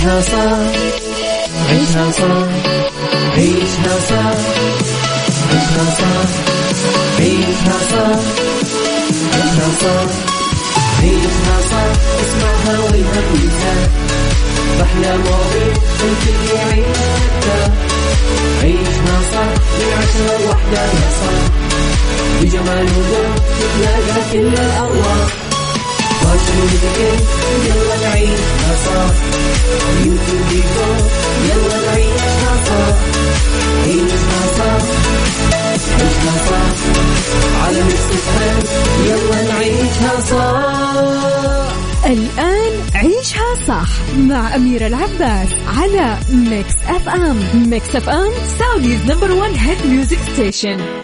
عيشها صح عيشها صح عيشها صح عيشها صح عيشها صح عيشها صح عيشها صح اسمعها والهم ينزاح أحلى مواضيع الكل يعيش عيشها صح من عشرة لوحدة يا صاح بجمال وذوق تتلاقى كل الأرواح. وذكر يلا نعيشها صح وديكور يلا نعيشها صح عيشها صح عيشها صح على ميكس الآن عيشها صح مع أميرة العباس على Mix FM Mix FM Saudi's number one hit music station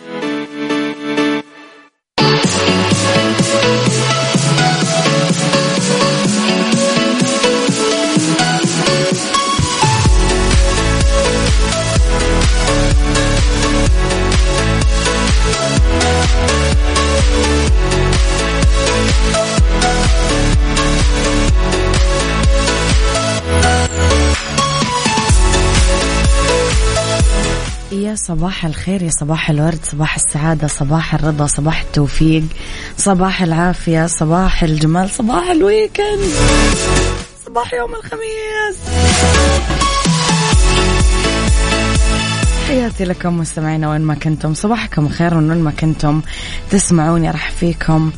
صباح الخير يا صباح الورد صباح السعادة صباح الرضا صباح التوفيق صباح العافية صباح الجمال صباح الويكند صباح يوم الخميس. تحياتي لكم مستمعينا وين ما كنتم. صباحكم خير وين ما كنتم. تسمعوني راح فيكم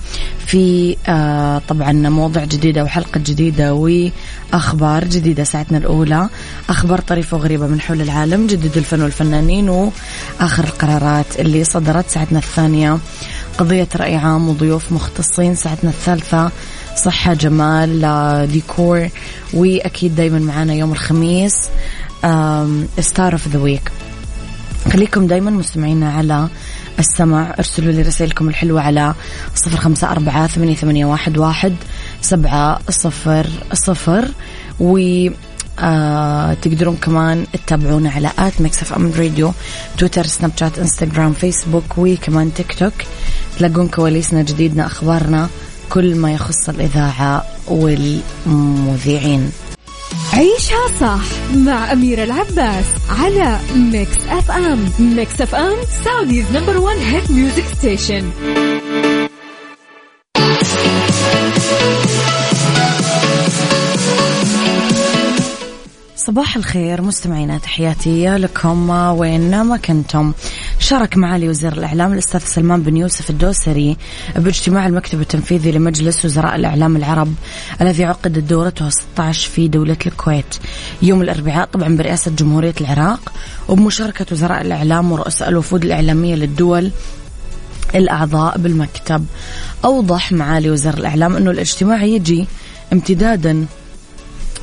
في آه طبعا مواضيع جديدة وحلقة جديدة وأخبار جديدة ساعتنا الأولى. أخبار طريفة وغريبة من حول العالم جدد الفن والفنانين وآخر القرارات اللي صدرت ساعتنا الثانية. قضية رأي عام وضيوف مختصين ساعتنا الثالثة. صحة جمال آه، ديكور وأكيد دايما معنا يوم الخميس star of the week خليكم دايما مستمعينا على السمع. ارسلوا لي رسائلكم الحلوة على صفر خمسة أربعة ثمانية, ثمانية واحد, واحد سبعة صفر صفر. و آه تقدرون كمان تتابعونا على at Mix FM radio تويتر سناب شات انستغرام فيسبوك وكمان تيك توك تلاقون كواليسنا جديدنا أخبارنا كل ما يخص الإذاعة والمذيعين. عيشها صح مع أميرة العباس على Mix FM Mix FM Saudi's number one hit music station صباح الخير مستمعينا تحياتي لكم وين ما كنتم؟ شارك معالي وزير الإعلام الأستاذ سلمان بن يوسف الدوسري باجتماع المكتب التنفيذي لمجلس وزراء الإعلام العرب الذي عقدت دورته 16 في دولة الكويت. يوم الأربعاء طبعا برئاسة جمهورية العراق وبمشاركة وزراء الإعلام ورؤساء الوفود الإعلامية للدول الأعضاء بالمكتب. أوضح معالي وزير الإعلام أنه الاجتماع يجي امتدادا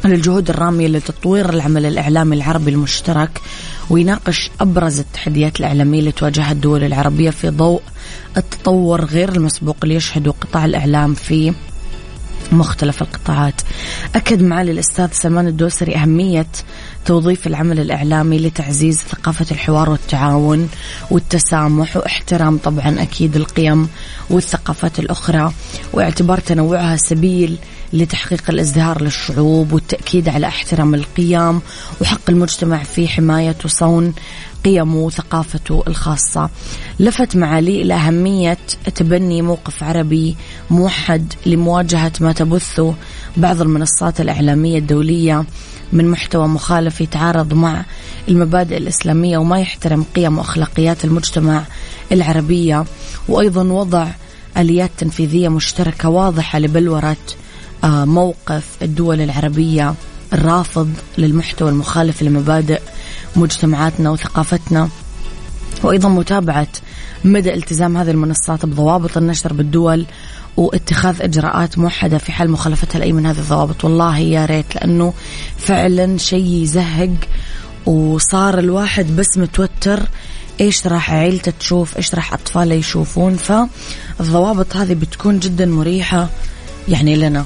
للجهود الرامية لتطوير العمل الإعلامي العربي المشترك ويناقش أبرز التحديات الإعلامية اللي تواجهها الدول العربية في ضوء التطور غير المسبوق اللي يشهده قطاع الإعلام في مختلف القطاعات. أكد معالي الأستاذ سلمان الدوسري أهمية توظيف العمل الإعلامي لتعزيز ثقافة الحوار والتعاون والتسامح واحترام طبعا أكيد القيم والثقافات الأخرى واعتبار تنوعها سبيل لتحقيق الإزدهار للشعوب والتأكيد على احترام القيم وحق المجتمع في حماية وصون قيمه وثقافته الخاصة. لفت معالي إلى أهمية تبني موقف عربي موحد لمواجهة ما تبثه بعض المنصات الإعلامية الدولية من محتوى مخالف يتعارض مع المبادئ الإسلامية وما يحترم قيم وأخلاقيات المجتمع العربية. وأيضا وضع آليات تنفيذية مشتركة واضحة لبلورة موقف الدول العربية الرافض للمحتوى المخالف لمبادئ مجتمعاتنا وثقافتنا. وأيضا متابعة مدى التزام هذه المنصات بضوابط النشر بالدول واتخاذ إجراءات موحدة في حال مخالفتها لأي من هذه الضوابط. والله يا ريت لأنه فعلا شيء يزهق وصار الواحد بس متوتر. إيش راح عيلته تشوف؟ إيش راح أطفاله يشوفون؟ فالضوابط هذه بتكون جدا مريحة يعني لنا.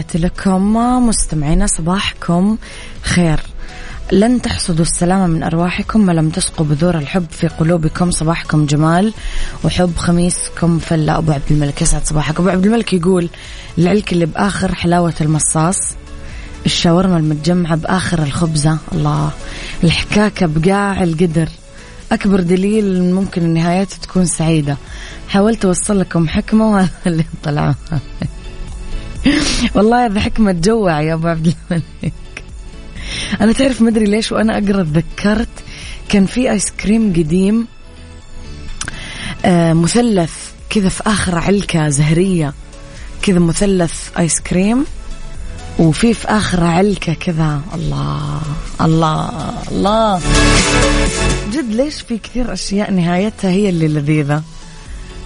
تحياتي لكم مستمعينا صباحكم خير. لن تحصدوا السلامة من أرواحكم ما لم تسقوا بذور الحب في قلوبكم. صباحكم جمال وحب خميسكم فلا أبو عبد الملك يسعد صباحك. أبو عبد الملك يقول العلك اللي بآخر حلاوة المصاص الشاورما المتجمعة بآخر الخبزة. الله. الحكاكة بقاع القدر. أكبر دليل ممكن النهايات تكون سعيدة. حاولت أوصل لكم حكمة وهذا اللي طلع والله هذا حكمة تجوع يا أبو عبد الملك. أنا تعرف مدري ليش وأنا أقرأ تذكرت كان في آيس كريم قديم آه مثلث كذا في آخر علكة زهرية كذا مثلث آيس كريم وفي في آخر علكة كذا. الله الله الله. جد ليش في كثير أشياء نهايتها هي اللي لذيذة؟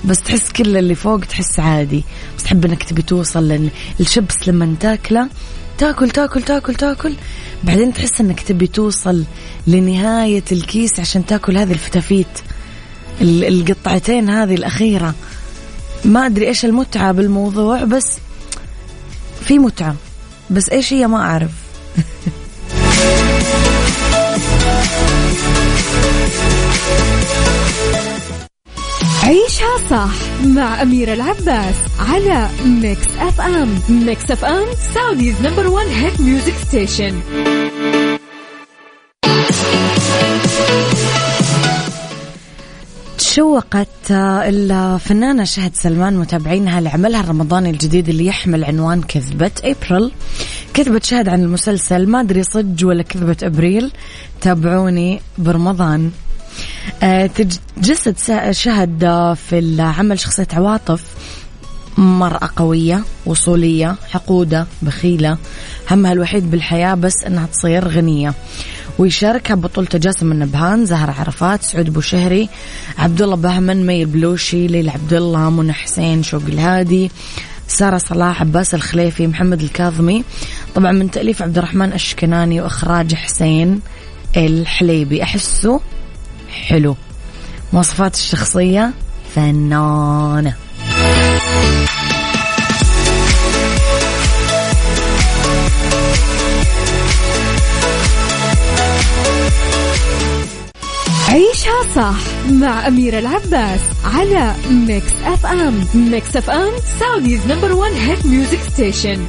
بس تحس كل اللي فوق تحس عادي. بس تحب إنك تبي توصل لأن الشبس لما تاكله. تاكل تاكل تاكل تاكل. بعدين تحس إنك تبي توصل لنهاية الكيس عشان تاكل هذه الفتافيت. القطعتين هذه الأخيرة. ما أدري إيش المتعة بالموضوع بس في متعة. بس إيش هي ما أعرف. عيشها صح مع أميرة العباس على Mix FM Mix FM Saudi's number one hit music station تشوقت الفنانة شهد سلمان متابعينها لعملها الرمضاني الجديد اللي يحمل عنوان كذبة أبريل كذبت شهد عن المسلسل ما أدري صج ولا كذبة أبريل تابعوني برمضان. آه، تجسد شهد في العمل شخصية عواطف. مرأة قوية وصولية حقودة بخيلة. همها الوحيد بالحياة بس إنها تصير غنية. ويشاركها بطولة جاسم النبهان زهر عرفات سعود بوشهري عبد الله بهمن مي البلوشي ليلى عبد الله منى حسين شوق الهادي سارة صلاح عباس الخليفي محمد الكاظمي. طبعا من تأليف عبد الرحمن الشكناني وإخراج حسين الحليبي. أحسه حلو. مواصفات الشخصية فنانة. عيشها صح مع أميرة العباس على Mix FM Mix FM Saudi's number one hit music station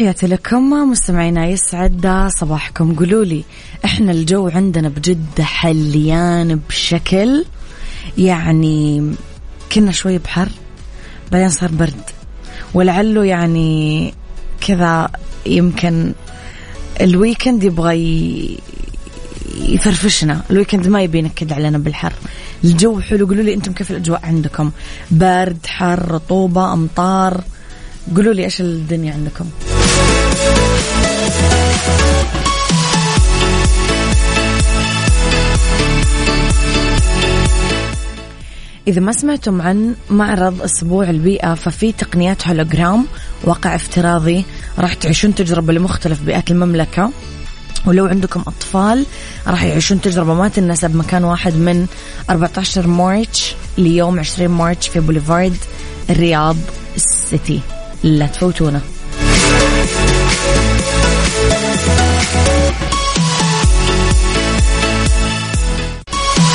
تحياتي لكم مستمعينا يسعد صباحكم. قولوا لي إحنا الجو عندنا بجدة حليان بشكل يعني كنا شوي بحر بعدين صار برد. ولعله يعني كذا يمكن ال weekend يبغى يفرفشنا. ال weekend ما يبي ينكد علينا بالحر. الجو حلو. قولوا لي أنتم كيف الأجواء عندكم؟ برد حر رطوبة أمطار. قولوا لي إيش الدنيا عندكم؟ إذا ما سمعتم عن معرض أسبوع البيئة ففي تقنيات هولوجرام واقع افتراضي راح تعيشون تجربة لمختلف بيئات المملكة. ولو عندكم أطفال راح يعيشون تجربة. ما تناسب مكان واحد من 14 March ليوم 20 March في بوليفارد الرياض السيتي لا تفوتونا.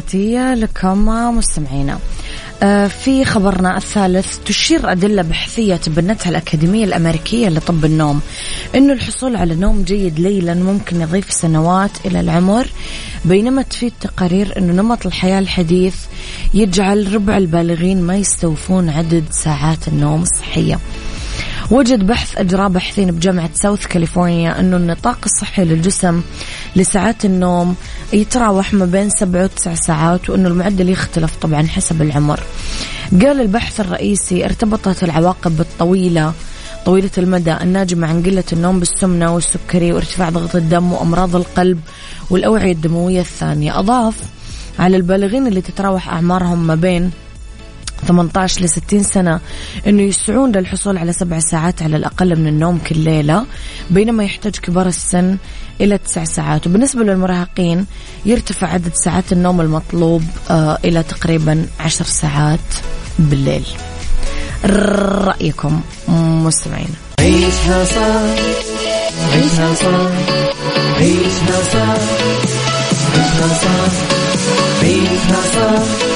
تحياتي لكم مستمعينا. آه، في خبرنا الثالث تشير أدلة بحثية تبنتها الأكاديمية الأمريكية لطب النوم أنه الحصول على نوم جيد ليلا ممكن يضيف سنوات إلى العمر بينما تفيد تقارير أنه نمط الحياة الحديث يجعل ربع البالغين ما يستوفون عدد ساعات النوم الصحية. وجد بحث أجراه باحثين بجامعة ساوث كاليفورنيا أنه النطاق الصحي للجسم لساعات النوم يتراوح ما بين سبع وتسع ساعات وأنه المعدل يختلف طبعا حسب العمر. قال البحث الرئيسي ارتبطت العواقب الطويلة طويلة المدى الناجمة عن قلة النوم بالسمنة والسكري وارتفاع ضغط الدم وأمراض القلب والأوعية الدموية الثانية. أضاف على البالغين اللي تتراوح أعمارهم ما بين 18 ل 60 سنة أنه يسعون للحصول على سبع ساعات على الأقل من النوم كل ليلة بينما يحتاج كبار السن إلى تسع ساعات. وبالنسبة للمراهقين يرتفع عدد ساعات النوم المطلوب آه إلى تقريبا عشر ساعات بالليل. رأيكم مستمعين. عيشها صح عيشها صح عيشها صح عيشها صح عيشها صح.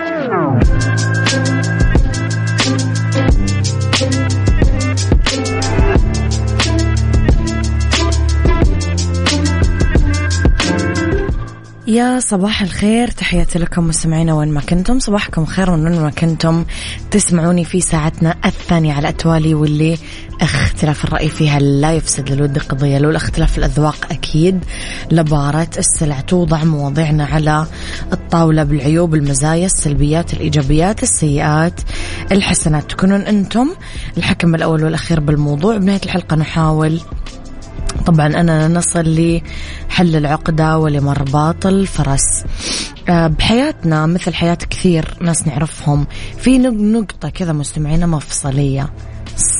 يا صباح الخير تحياتي لكم مستمعينا وين ما كنتم. صباحكم خير وين ما كنتم. تسمعوني في ساعتنا الثانية على أتوالي واللي اختلاف الرأي فيها لا يفسد للود قضية. لولا اختلاف الأذواق أكيد لبارة السلع توضع مواضيعنا على الطاولة بالعيوب المزايا السلبيات الإيجابيات السيئات الحسنات. تكونون أنتم الحكم الأول والأخير بالموضوع. بنهاية الحلقة نحاول طبعا أنا نصل لحل العقدة ولمرباط الفرس آه، بحياتنا مثل حياة كثير ناس نعرفهم في نقطة كذا مستمعينا مفصلية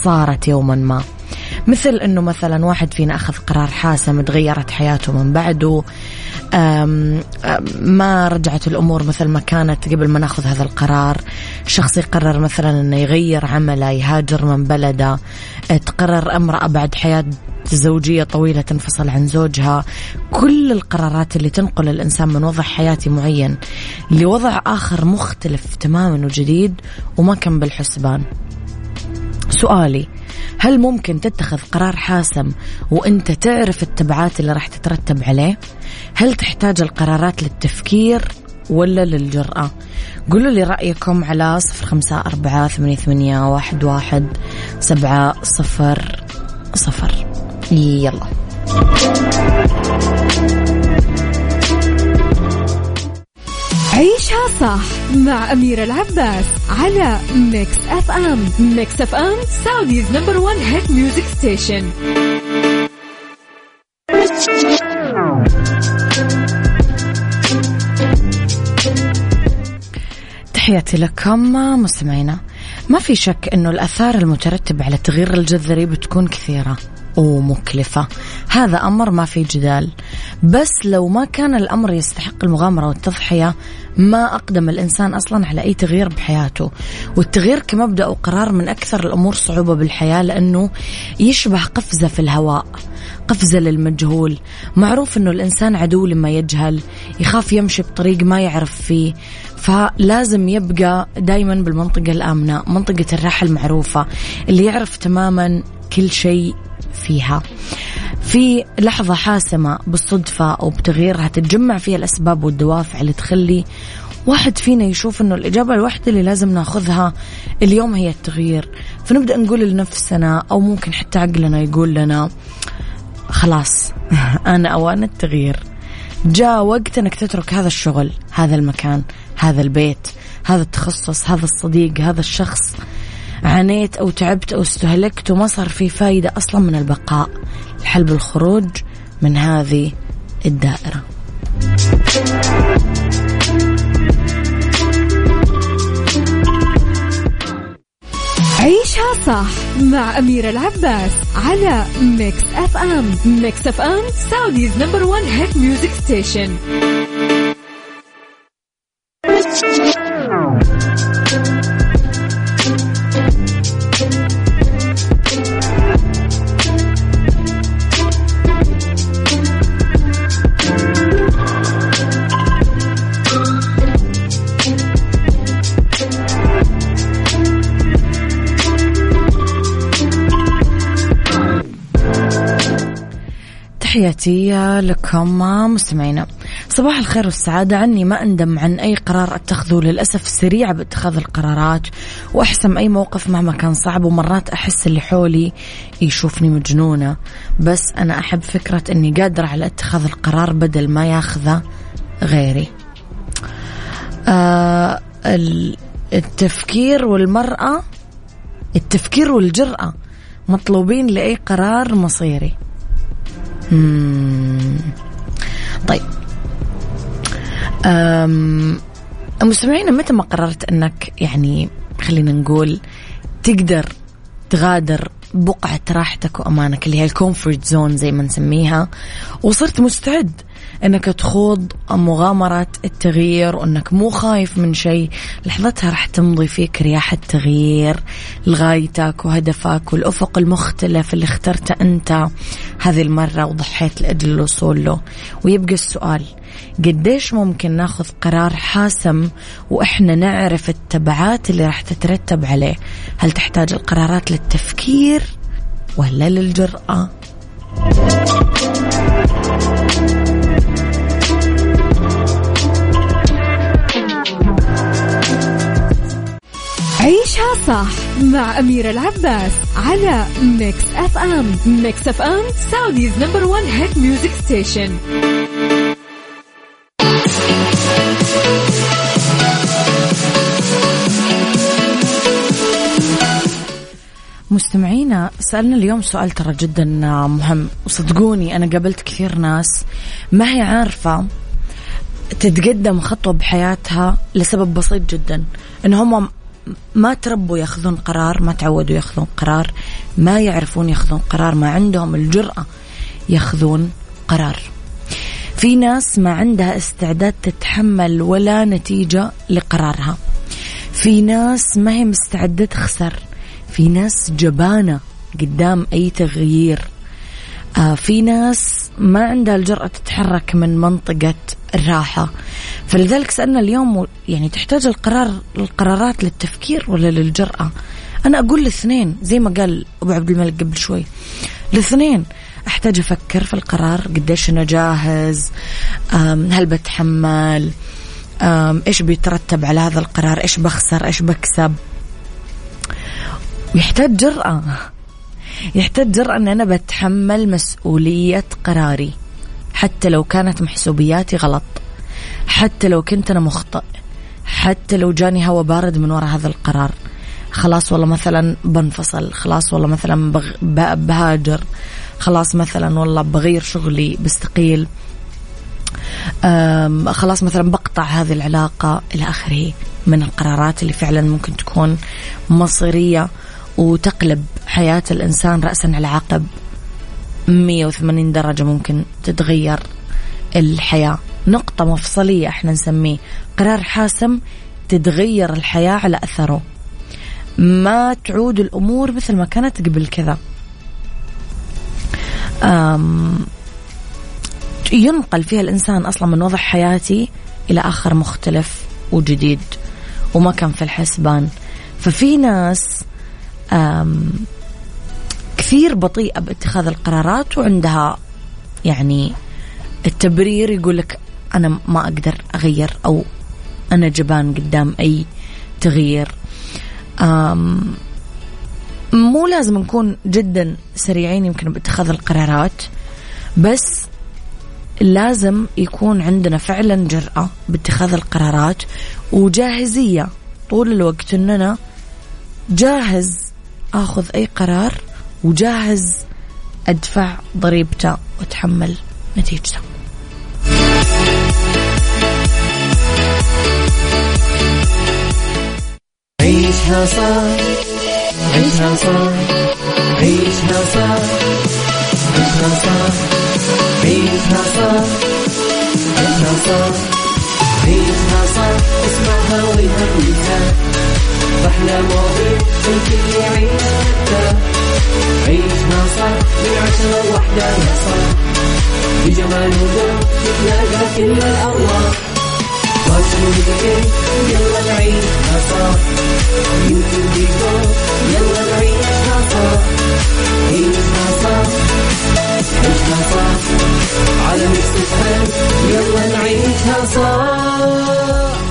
صارت يوما ما. مثل إنه مثلا واحد فينا أخذ قرار حاسم تغيرت حياته من بعده ما رجعت الأمور مثل ما كانت قبل ما نأخذ هذا القرار. شخص يقرر مثلا إنه يغير عمله يهاجر من بلده تقرر امراه بعد حياة زوجية طويلة تنفصل عن زوجها. كل القرارات اللي تنقل الإنسان من وضع حياتي معين لوضع آخر مختلف تماما وجديد وما كان بالحسبان. سؤالي هل ممكن تتخذ قرار حاسم وإنت تعرف التبعات اللي راح تترتب عليه؟ هل تحتاج القرارات للتفكير ولا للجرأة؟ قولوا لي رأيكم على صفر خمسة أربعة ثمانية, ثمانية واحد, واحد سبعة صفر صفر. يلا. صح مع أميرة العباس على Mix FM Mix FM Saudi's number one hit music station تحياتي لكم مستمعينا. ما في شك إنه الأثار المترتبة على التغيير الجذري بتكون كثيرة. ومكلفة هذا أمر ما في جدال. بس لو ما كان الأمر يستحق المغامرة والتضحية ما أقدم الإنسان أصلا على أي تغيير بحياته. والتغيير كمبدأ وقرار من أكثر الأمور صعوبة بالحياة لأنه يشبه قفزة في الهواء قفزة للمجهول. معروف أنه الإنسان عدو لما يجهل يخاف يمشي بطريق ما يعرف فيه. فلازم يبقى دايما بالمنطقة الآمنة منطقة الراحة المعروفة اللي يعرف تماما كل شيء فيها. في لحظة حاسمة بالصدفة أو بتغييرها تتجمع فيها الأسباب والدوافع اللي تخلي واحد فينا يشوف إنه الإجابة الوحيده اللي لازم ناخذها اليوم هي التغيير. فنبدأ نقول لنفسنا أو ممكن حتى عقلنا يقول لنا خلاص أنا أوان التغيير. جاء وقت إنك تترك هذا الشغل هذا المكان هذا البيت هذا التخصص هذا الصديق هذا الشخص. عانيت أو تعبت أو استهلكت وما صار في فايدة أصلا من البقاء. الحل بالخروج من هذه الدائرة. عيشها صح مع أميرة العباس على Mix FM Mix FM Saudi's number one hit music station تحياتي لكم مستمعينا صباح الخير والسعادة. عني ما أندم عن أي قرار أتخذه. للأسف سريعة باتخاذ القرارات وأحسم أي موقف مهما كان صعب ومرات أحس اللي حولي يشوفني مجنونة. بس أنا أحب فكرة أني قادرة على اتخاذ القرار بدل ما ياخذه غيري. آه التفكير والمرأة التفكير والجرأة مطلوبين لأي قرار مصيري. طيب. مستمعينا متى ما قررت أنك يعني خلينا نقول تقدر تغادر بقعة راحتك وأمانك اللي هي ال comfort zone زي ما نسميها وصرت مستعد إنك تخوض مغامرة التغيير وإنك مو خايف من شيء. لحظتها راح تمضي فيك رياح التغيير لغايتك وهدفك والأفق المختلف اللي اخترته أنت هذه المرة وضحيت لأجل الوصول له. ويبقى السؤال قديش ممكن ناخذ قرار حاسم وإحنا نعرف التبعات اللي راح تترتب عليه؟ هل تحتاج القرارات للتفكير ولا للجرأة؟ صح مع أميرة العباس على Mix FM Mix FM Saudi's number one hit music station مستمعينا سألنا اليوم سؤال ترى جدا مهم وصدقوني أنا قابلت كثير ناس ما هي عارفة تتقدم خطوة بحياتها لسبب بسيط جدا إن هم ما تربوا ياخذون قرار ما تعودوا ياخذون قرار ما يعرفون ياخذون قرار ما عندهم الجرأة ياخذون قرار. في ناس ما عندها استعداد تتحمل ولا نتيجة لقرارها. في ناس ما هي مستعدة تخسر. في ناس جبانة قدام أي تغيير. آه في ناس ما عندها الجرأة تتحرك من منطقة الراحة. فلذلك سألنا اليوم يعني تحتاج القرار القرارات للتفكير ولا للجرأة؟ أنا أقول الاثنين زي ما قال أبو عبد الملك قبل شوي. الاثنين أحتاج أفكر في القرار قديش أنا جاهز هل بتحمل إيش بيترتب على هذا القرار إيش بخسر إيش بكسب. ويحتاج جرأة. يحتاج جرأة أن أنا بتحمل مسؤولية قراري. حتى لو كانت محسوبياتي غلط. حتى لو كنت أنا مخطئ. حتى لو جاني هوا بارد من وراء هذا القرار. خلاص والله مثلا بنفصل. خلاص والله مثلا بغ... بهاجر. خلاص مثلا والله بغير شغلي بستقيل. خلاص مثلا بقطع هذه العلاقة إلى آخره من القرارات اللي فعلا ممكن تكون مصيرية وتقلب حياة الإنسان رأسا على عقب. 180 درجة ممكن تتغير الحياة. نقطة مفصلية إحنا نسميه. قرار حاسم تتغير الحياة على أثره. ما تعود الأمور مثل ما كانت قبل كذا. ينقل فيها الإنسان أصلا من وضع حياتي إلى آخر مختلف وجديد وما كان في الحسبان. ففي ناس كثير بطيئة باتخاذ القرارات وعندها يعني التبرير يقول لك أنا ما أقدر أغير أو أنا جبان قدام أي تغيير. مو لازم نكون جدا سريعين يمكن باتخاذ القرارات بس لازم يكون عندنا فعلا جرأة باتخاذ القرارات وجاهزية طول الوقت أننا جاهز آخذ أي قرار وجاهز أدفع ضريبته واتحمل نتيجته. عيشها صح عيشها صح عيشها صح عيشها صح عيشها صح عيشها صح عيشها صح اسمعها والهم أحلى مواضيع الكل يعيش عيشها صح من عشرة لوحدة يا صاح بجمال وذوق تتلاقى كل الأرواح. فاشل يلا نعيشها صح يمكن ديكور يلا نعيشها صح عيشها صح عيشها صح على Mix يلا نعيشها صح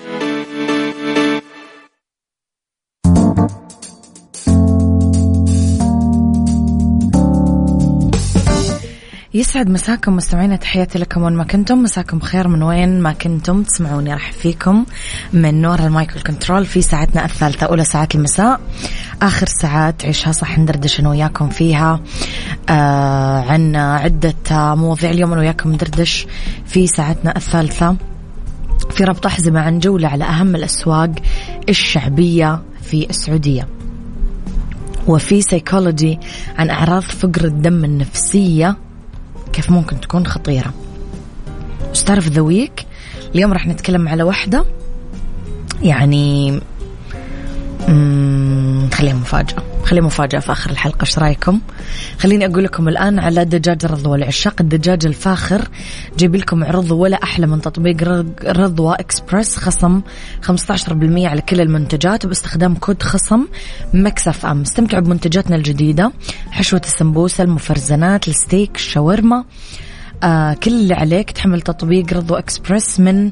يسعد مساكم مستمعينا تحياتي لكم وين ما كنتم. مساكم خير من وين ما كنتم. تسمعوني راح فيكم من نور ال mic ال control في ساعتنا الثالثة أولى ساعات المساء. آخر ساعات عيشها صح ندردش أنا وياكم فيها. آه عن عدة مواضيع اليوم أنا وياكم ندردش في ساعتنا الثالثة. في ربط أحزمة عن جولة على أهم الأسواق الشعبية في السعودية. وفي سيكولوجي عن أعراض فقر الدم النفسية. كيف ممكن تكون خطيرة. star the week اليوم راح نتكلم على واحدة يعني خليها مفاجأة. خليها مفاجأة في آخر الحلقة إيش رأيكم؟ خليني أقول لكم الآن على دجاج رضوى لعشاق الدجاج الفاخر جيب لكم عرض ولا أحلى من تطبيق رضوى إكسبرس خصم 15% على كل المنتجات باستخدام كود خصم Mix FM. استمتعوا بمنتجاتنا الجديدة حشوة السمبوسة المفرزنات الستيك الشاورما. آه كل اللي عليك تحمل تطبيق رضو إكسبرس من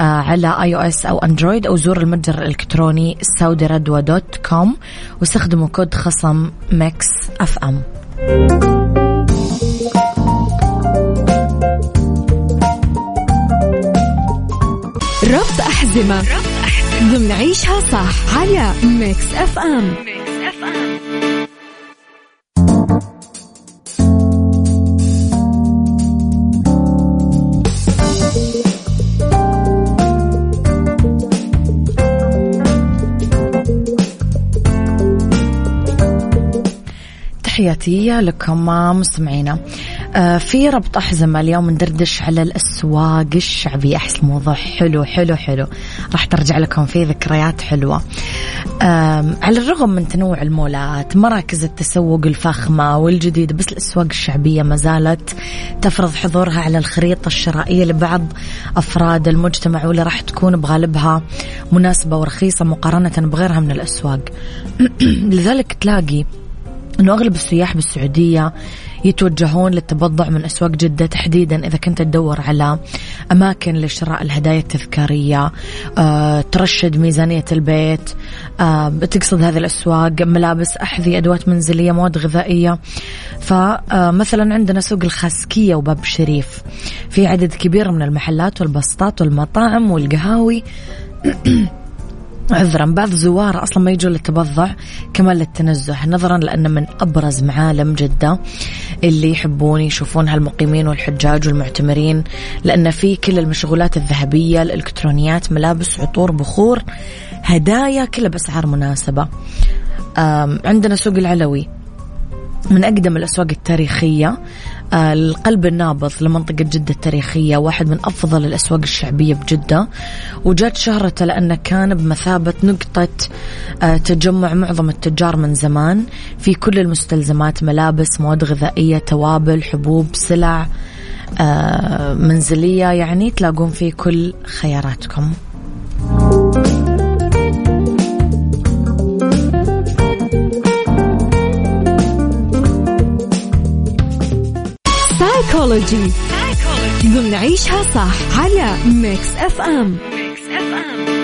آه على iOS أو Android أو زوروا المتجر الإلكتروني Saudi Radwa dot com واستخدموا كود خصم ميكس إف إم. ربط أحزمة ربط أحزمة ضمن عيشها صح على Mix FM. Mix FM. تحياتي لكم مستمعينا آه، في ربط أحزمة اليوم ندردش على الأسواق الشعبية. أحس الموضوع حلو حلو حلو. راح ترجع لكم فيه ذكريات حلوة. على الرغم من تنوع المولات مراكز التسوق الفاخمة والجديدة بس الأسواق الشعبية ما زالت تفرض حضورها على الخريطة الشرائية لبعض أفراد المجتمع واللي راح تكون بغالبها مناسبة ورخيصة مقارنة بغيرها من الأسواق. لذلك تلاقي أنه أغلب السياح بالسعودية يتوجهون للتبضع من أسواق جدة تحديدا إذا كنت تدور على أماكن لشراء الهدايا التذكارية أه، ترشد ميزانية البيت أه، تقصد هذه الأسواق ملابس أحذية أدوات منزلية مواد غذائية. فمثلا عندنا سوق الخاسكية وباب الشريف في عدد كبير من المحلات والبسطات والمطاعم والقهاوي. عذرا. بعض زوار أصلا ما يجون للتبضع كمان للتنزه نظرا لأن من أبرز معالم جدة اللي يحبون يشوفونها المقيمين والحجاج والمعتمرين لأن في كل المشغولات الذهبية الإلكترونيات ملابس عطور بخور هدايا كلها بأسعار مناسبة. عندنا سوق العلوي من أقدم الأسواق التاريخية. القلب النابض لمنطقة جدة التاريخية واحد من أفضل الأسواق الشعبية بجدة. وجات شهرته لأنه كان بمثابة نقطة آه، تجمع معظم التجار من زمان. في كل المستلزمات ملابس مواد غذائية توابل حبوب سلع آه، منزلية يعني تلاقون فيه كل خياراتكم. سايكولوجي ضمن عيشها صح على Mix FM Mix FM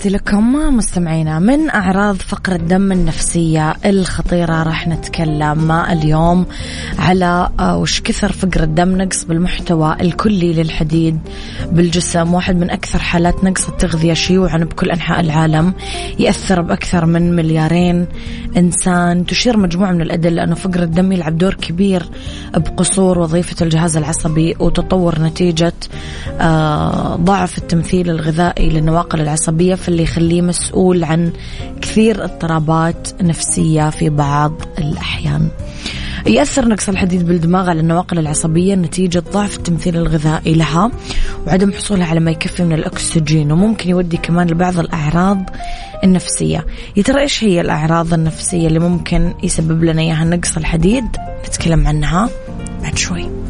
تحياتي لكم مستمعينا من أعراض فقر الدم النفسية الخطيرة. راح نتكلم اليوم على آه، وش كثر فقر الدم نقص بالمحتوى الكلي للحديد بالجسم. واحد من أكثر حالات نقص التغذية شيوعا بكل أنحاء العالم. يأثر بأكثر من مليارين إنسان. تشير مجموعة من الأدلة أنه فقر الدم يلعب دور كبير بقصور وظيفة الجهاز العصبي وتطور نتيجة آه، ضعف التمثيل الغذائي للنواقل العصبية في اللي يخليه مسؤول عن كثير اضطرابات نفسية في بعض الأحيان. يأثر نقص الحديد بالدماغ على النواقل العصبية نتيجة ضعف التمثيل الغذائي لها وعدم حصولها على ما يكفي من الأكسجين وممكن يودي كمان لبعض الأعراض النفسية. يا ترى إيش هي الأعراض النفسية اللي ممكن يسبب لنا إياها نقص الحديد؟ نتكلم عنها بعد شوي.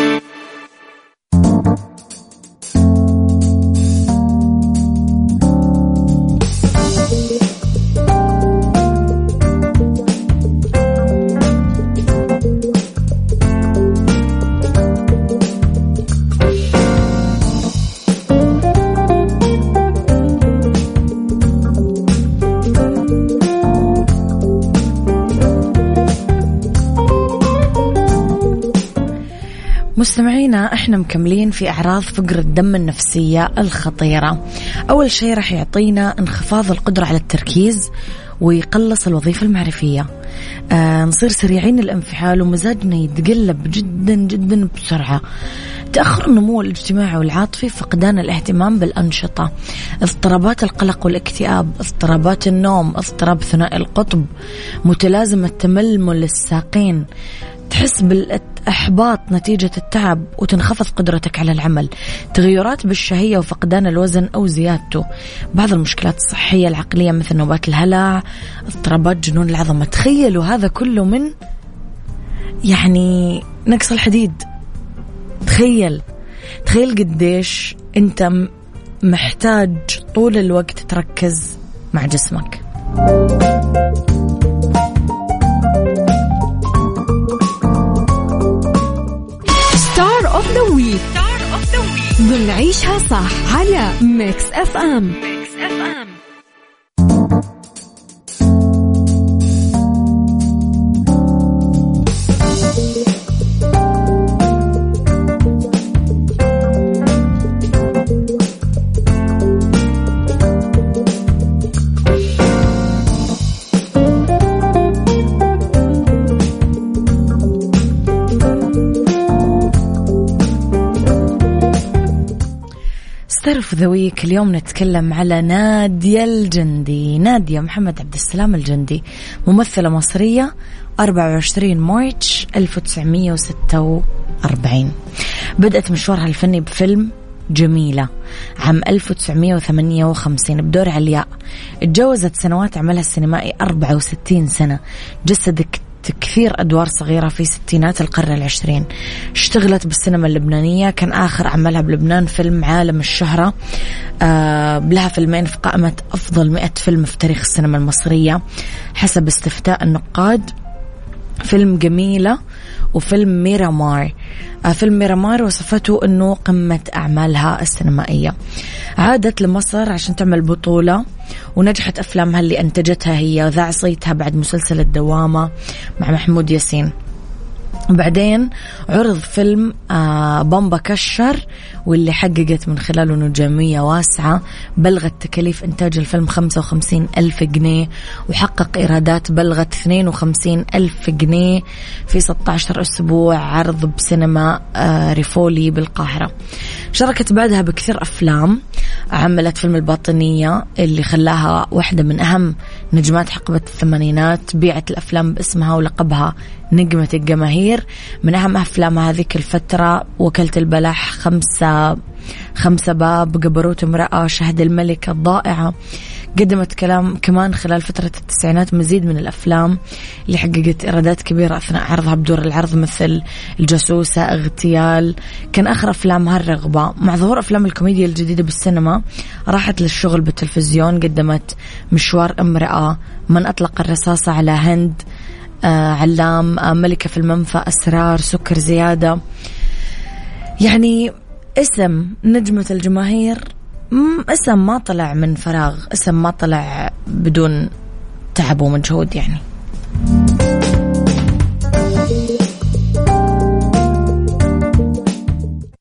مستمعينا إحنا مكملين في أعراض فقر الدم النفسية الخطيرة. أول شيء راح يعطينا انخفاض القدرة على التركيز ويقلص الوظيفة المعرفية. آه نصير سريعين الانفعال ومزاجنا يتقلب جدا جدا بسرعة. تأخر النمو الاجتماعي والعاطفي فقدان الاهتمام بالأنشطة اضطرابات القلق والاكتئاب اضطرابات النوم اضطراب ثنائي القطب متلازمة تململ الساقين تحس بالإحباط نتيجة التعب وتنخفض قدرتك على العمل. تغيرات بالشهية وفقدان الوزن أو زيادته. بعض المشكلات الصحية العقلية مثل نوبات الهلع اضطرابات جنون العظمة. تخيلوا هذا كله من يعني نقص الحديد. تخيل. تخيل قديش أنت محتاج طول الوقت تركز مع جسمك. اوف ذا ويك ضمن عيشها صح على ميكس اف ام star the week اليوم نتكلم على نادية الجندي. نادية محمد عبد السلام الجندي ممثلة مصرية 24 March 1946 بدأت مشوارها الفني بفيلم جميلة عام 1958 بدور علياء. تجاوزت سنوات عملها السينمائي 64 سنة. جسدت كثير أدوار صغيرة في ستينات القرن العشرين. اشتغلت بالسينما اللبنانية كان آخر عملها بلبنان فيلم عالم الشهرة. آه لها فيلمين في قائمة أفضل مئة فيلم في تاريخ السينما المصرية حسب استفتاء النقاد. فيلم جميلة وفيلم ميرامار. آه، فيلم ميرامار وصفته أنه قمة أعمالها السينمائية. عادت لمصر عشان تعمل بطولة ونجحت أفلامها اللي أنتجتها هي وذاع صيتها بعد مسلسل الدوامة مع محمود ياسين. وبعدين عرض فيلم آه بامبا كشر واللي حققت من خلاله نجومية واسعة بلغت تكاليف إنتاج الفيلم 55 ألف جنيه وحقق إيرادات بلغت 52 ألف جنيه في 16 أسبوع عرض بسينما آه ريفولي بالقاهرة. شاركت بعدها بكثير أفلام عملت فيلم الباطنية اللي خلاها واحدة من أهم نجمات حقبة الثمانينات بيعت الأفلام باسمها ولقبها نجمة الجماهير. من أهم أفلامها هذيك الفترة وكلة البلح خمسة خمسة باب جبروت امرأة شهد الملكة الضائعة. قدمت كلام كمان خلال فترة التسعينات مزيد من الأفلام اللي حققت إيرادات كبيرة أثناء عرضها بدور العرض مثل الجاسوسة اغتيال. كان آخر أفلامها الرغبة مع ظهور أفلام الكوميديا الجديدة بالسينما راحت للشغل بالتلفزيون قدمت مشوار امرأة من أطلق الرصاصة على هند آه علام آه ملكة في المنفى أسرار سكر زيادة. يعني اسم نجمة الجماهير اسم ما طلع من فراغ اسم ما طلع بدون تعب ومجهود يعني.